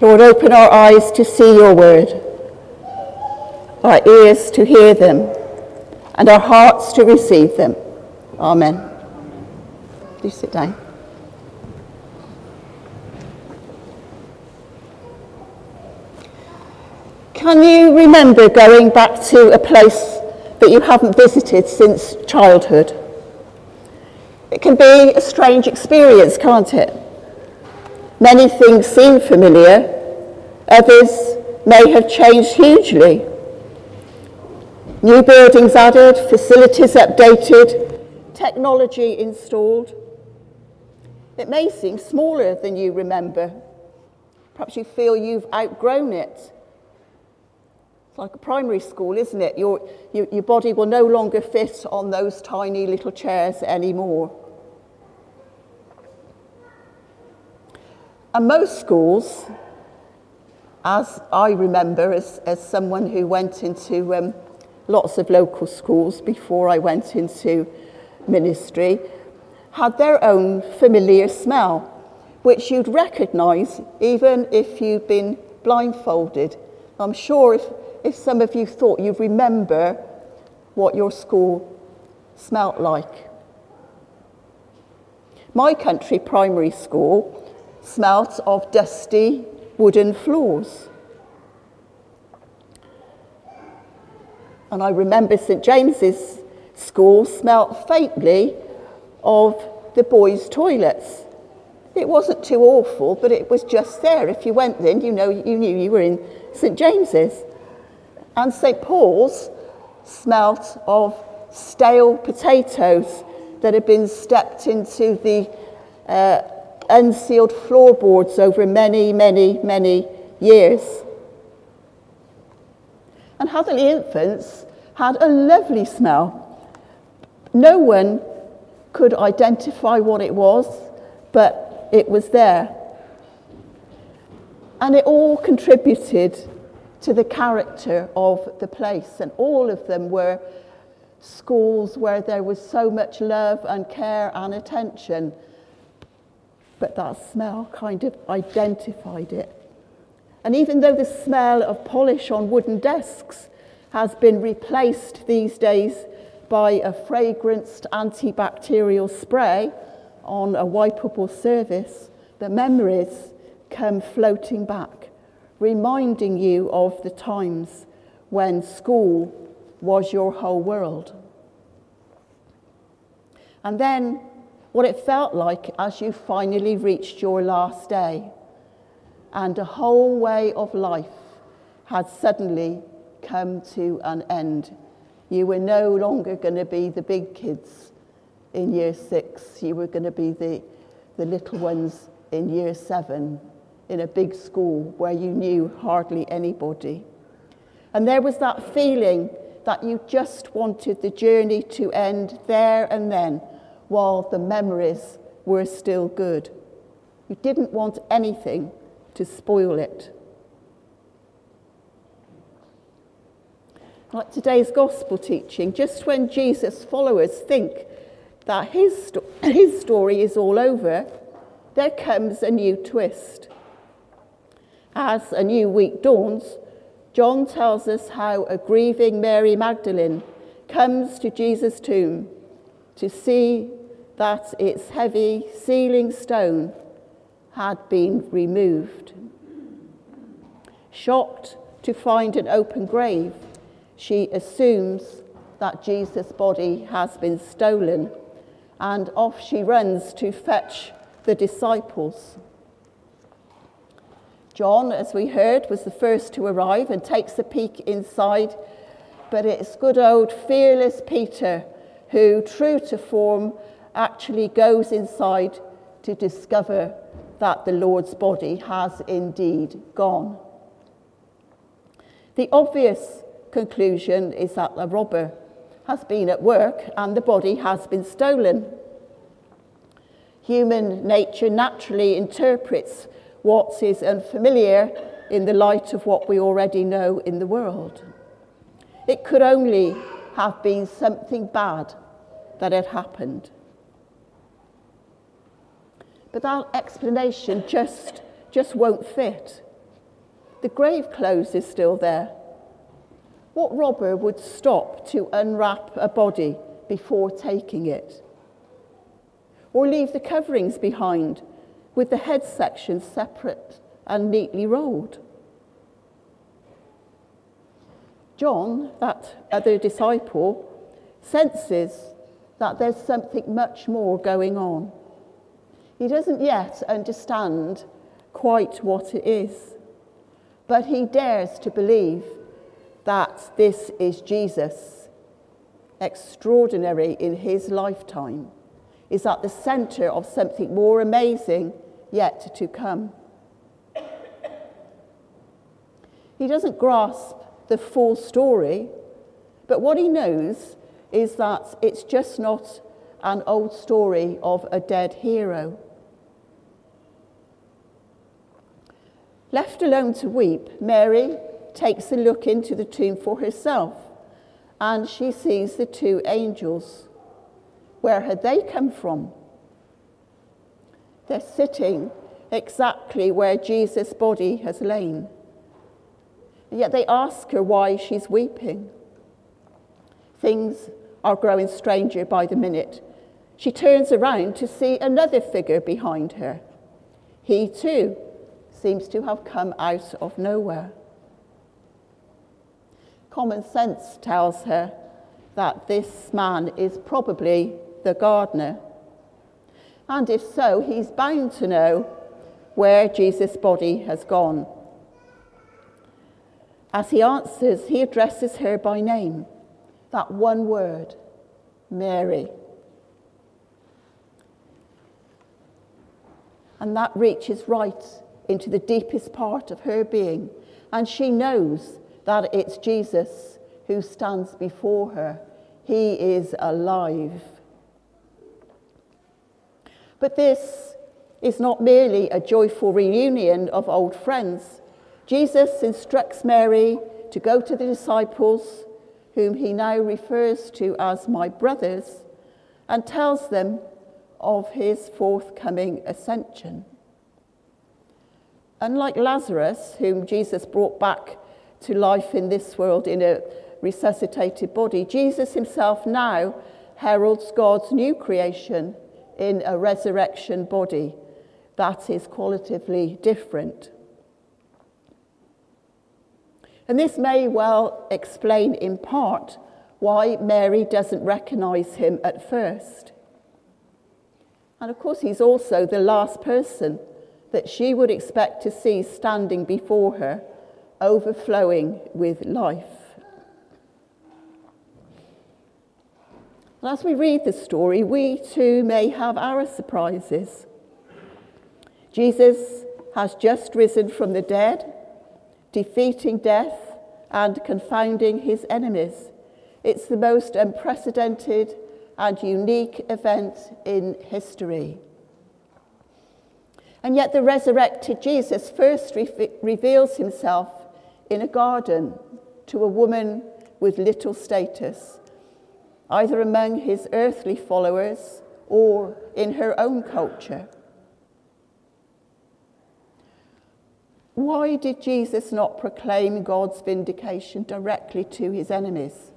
Lord, open our eyes to see your word, our ears to hear them, and our hearts to receive them. Amen. Please sit down. Can you remember going back to a place that you haven't visited since childhood? It can be a strange experience, can't it? Many things seem familiar, others may have changed hugely. New buildings added, facilities updated, technology installed. It may seem smaller than you remember. Perhaps you feel you've outgrown it. It's like a primary school, isn't it? Your, your, body will no longer fit on those tiny little chairs anymore. And most schools, as I remember, as, as someone who went into um, lots of local schools before I went into ministry, had their own familiar smell, which you'd recognise even if you'd been blindfolded. I'm sure if, if some of you thought you'd remember what your school smelt like. My country primary school smelt of dusty wooden floors. And I remember St James's school smelt faintly of the boys' toilets. It wasn't too awful, but it was just there. If you went in, you know you knew you were in St James's. And St Paul's smelt of stale potatoes that had been stepped into the uh, unsealed floorboards over many, many, many years. And Hatherley Infants had a lovely smell. No one could identify what it was, but it was there. And it all contributed to the character of the place, and all of them were schools where there was so much love and care and attention but that smell kind of identified it. And even though the smell of polish on wooden desks has been replaced these days by a fragranced antibacterial spray on a wipeable surface, the memories come floating back, reminding you of the times when school was your whole world. And then what it felt like as you finally reached your last day, and a whole way of life had suddenly come to an end. You were no longer going to be the big kids in year six, you were going to be the, the little ones in year seven in a big school where you knew hardly anybody. And there was that feeling that you just wanted the journey to end there and then while the memories were still good. You didn't want anything to spoil it. Like today's gospel teaching, just when Jesus' followers think that his, sto- his story is all over, there comes a new twist. As a new week dawns, John tells us how a grieving Mary Magdalene comes to Jesus' tomb to see that its heavy sealing stone had been removed. Shocked to find an open grave, she assumes that Jesus' body has been stolen, and off she runs to fetch the disciples. John, as we heard, was the first to arrive and takes a peek inside, but it's good old fearless Peter who, true to form, actually goes inside to discover that the Lord's body has indeed gone. The obvious conclusion is that the robber has been at work and the body has been stolen. Human nature naturally interprets what is unfamiliar in the light of what we already know in the world. It could only have been something bad that had happened. But that explanation just, just won't fit. The grave clothes is still there. What robber would stop to unwrap a body before taking it? Or leave the coverings behind with the head section separate and neatly rolled? John, that other disciple, senses that there's something much more going on. He doesn't yet understand quite what it is, but he dares to believe that this is Jesus, extraordinary in his lifetime, is at the center of something more amazing yet to come. He doesn't grasp the full story, but what he knows is that it's just not an old story of a dead hero. Left alone to weep, Mary takes a look into the tomb for herself and she sees the two angels. Where had they come from? They're sitting exactly where Jesus' body has lain. And yet they ask her why she's weeping. Things are growing stranger by the minute. She turns around to see another figure behind her. He too seems to have come out of nowhere. Common sense tells her that this man is probably the gardener. And if so, he's bound to know where Jesus' body has gone. As he answers, he addresses her by name, that one word, Mary. And that reaches right into the deepest part of her being. And she knows that it's Jesus who stands before her. He is alive. But this is not merely a joyful reunion of old friends. Jesus instructs Mary to go to the disciples, whom he now refers to as my brothers, and tells them of his forthcoming ascension. Unlike Lazarus, whom Jesus brought back to life in this world in a resuscitated body, Jesus himself now heralds God's new creation in a resurrection body that is qualitatively different. And this may well explain in part why Mary doesn't recognize him at first. And of course, he's also the last person that she would expect to see standing before her, overflowing with life. as we read the story, we too may have our surprises. Jesus has just risen from the dead, defeating death and confounding his enemies. It's the most unprecedented and unique event in history. And yet, the resurrected Jesus first re- reveals himself in a garden to a woman with little status, either among his earthly followers or in her own culture. Why did Jesus not proclaim God's vindication directly to his enemies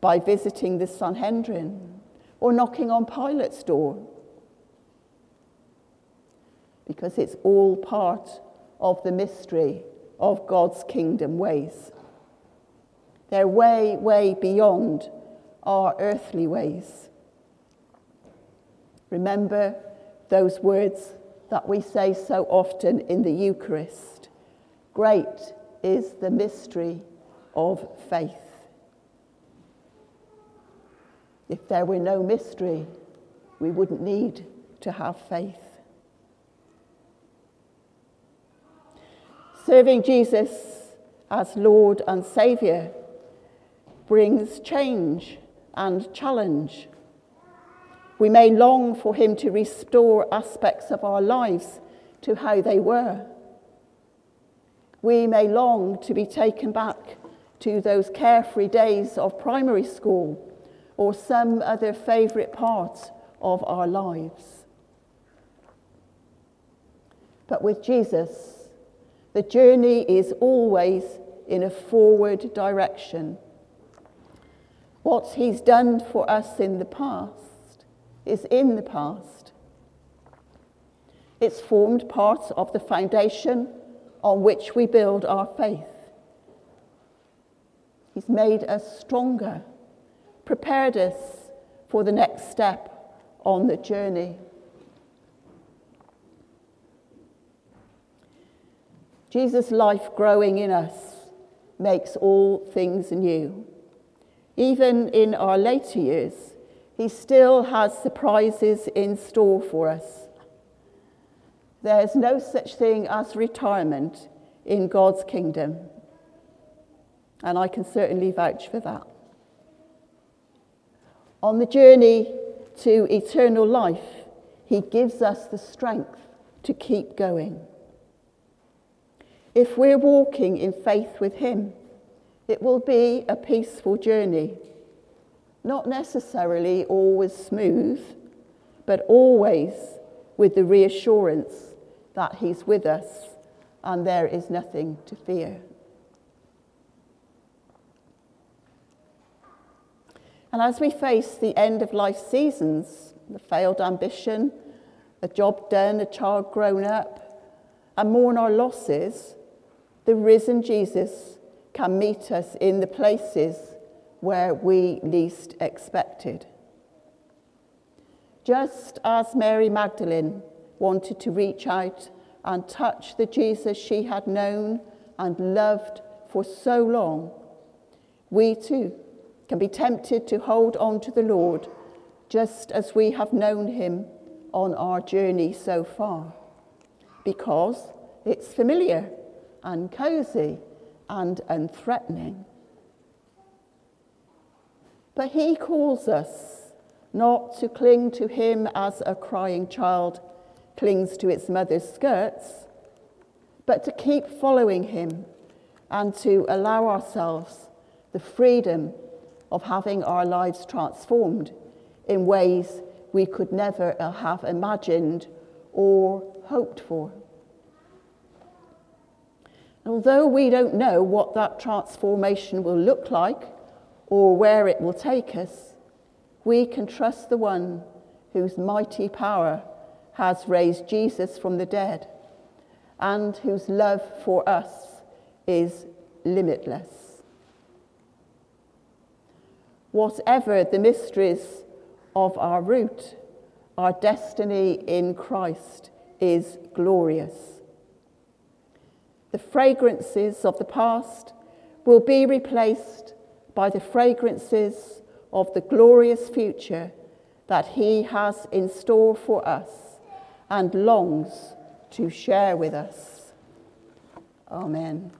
by visiting the Sanhedrin or knocking on Pilate's door? Because it's all part of the mystery of God's kingdom ways. They're way, way beyond our earthly ways. Remember those words that we say so often in the Eucharist Great is the mystery of faith. If there were no mystery, we wouldn't need to have faith. Serving Jesus as Lord and Saviour brings change and challenge. We may long for Him to restore aspects of our lives to how they were. We may long to be taken back to those carefree days of primary school or some other favourite part of our lives. But with Jesus, The journey is always in a forward direction. What he's done for us in the past is in the past. It's formed part of the foundation on which we build our faith. He's made us stronger, prepared us for the next step on the journey. Jesus' life growing in us makes all things new. Even in our later years, he still has surprises in store for us. There's no such thing as retirement in God's kingdom. And I can certainly vouch for that. On the journey to eternal life, he gives us the strength to keep going. If we're walking in faith with him, it will be a peaceful journey. Not necessarily always smooth, but always with the reassurance that he's with us and there is nothing to fear. And as we face the end of life seasons, the failed ambition, a job done, a child grown up, and mourn our losses, the risen Jesus can meet us in the places where we least expected. Just as Mary Magdalene wanted to reach out and touch the Jesus she had known and loved for so long, we too can be tempted to hold on to the Lord just as we have known him on our journey so far, because it's familiar and cozy and unthreatening. But he calls us not to cling to him as a crying child clings to its mother's skirts, but to keep following him and to allow ourselves the freedom of having our lives transformed in ways we could never have imagined or hoped for. Although we don't know what that transformation will look like or where it will take us, we can trust the one whose mighty power has raised Jesus from the dead and whose love for us is limitless. Whatever the mysteries of our route, our destiny in Christ is glorious. The fragrances of the past will be replaced by the fragrances of the glorious future that He has in store for us and longs to share with us. Amen.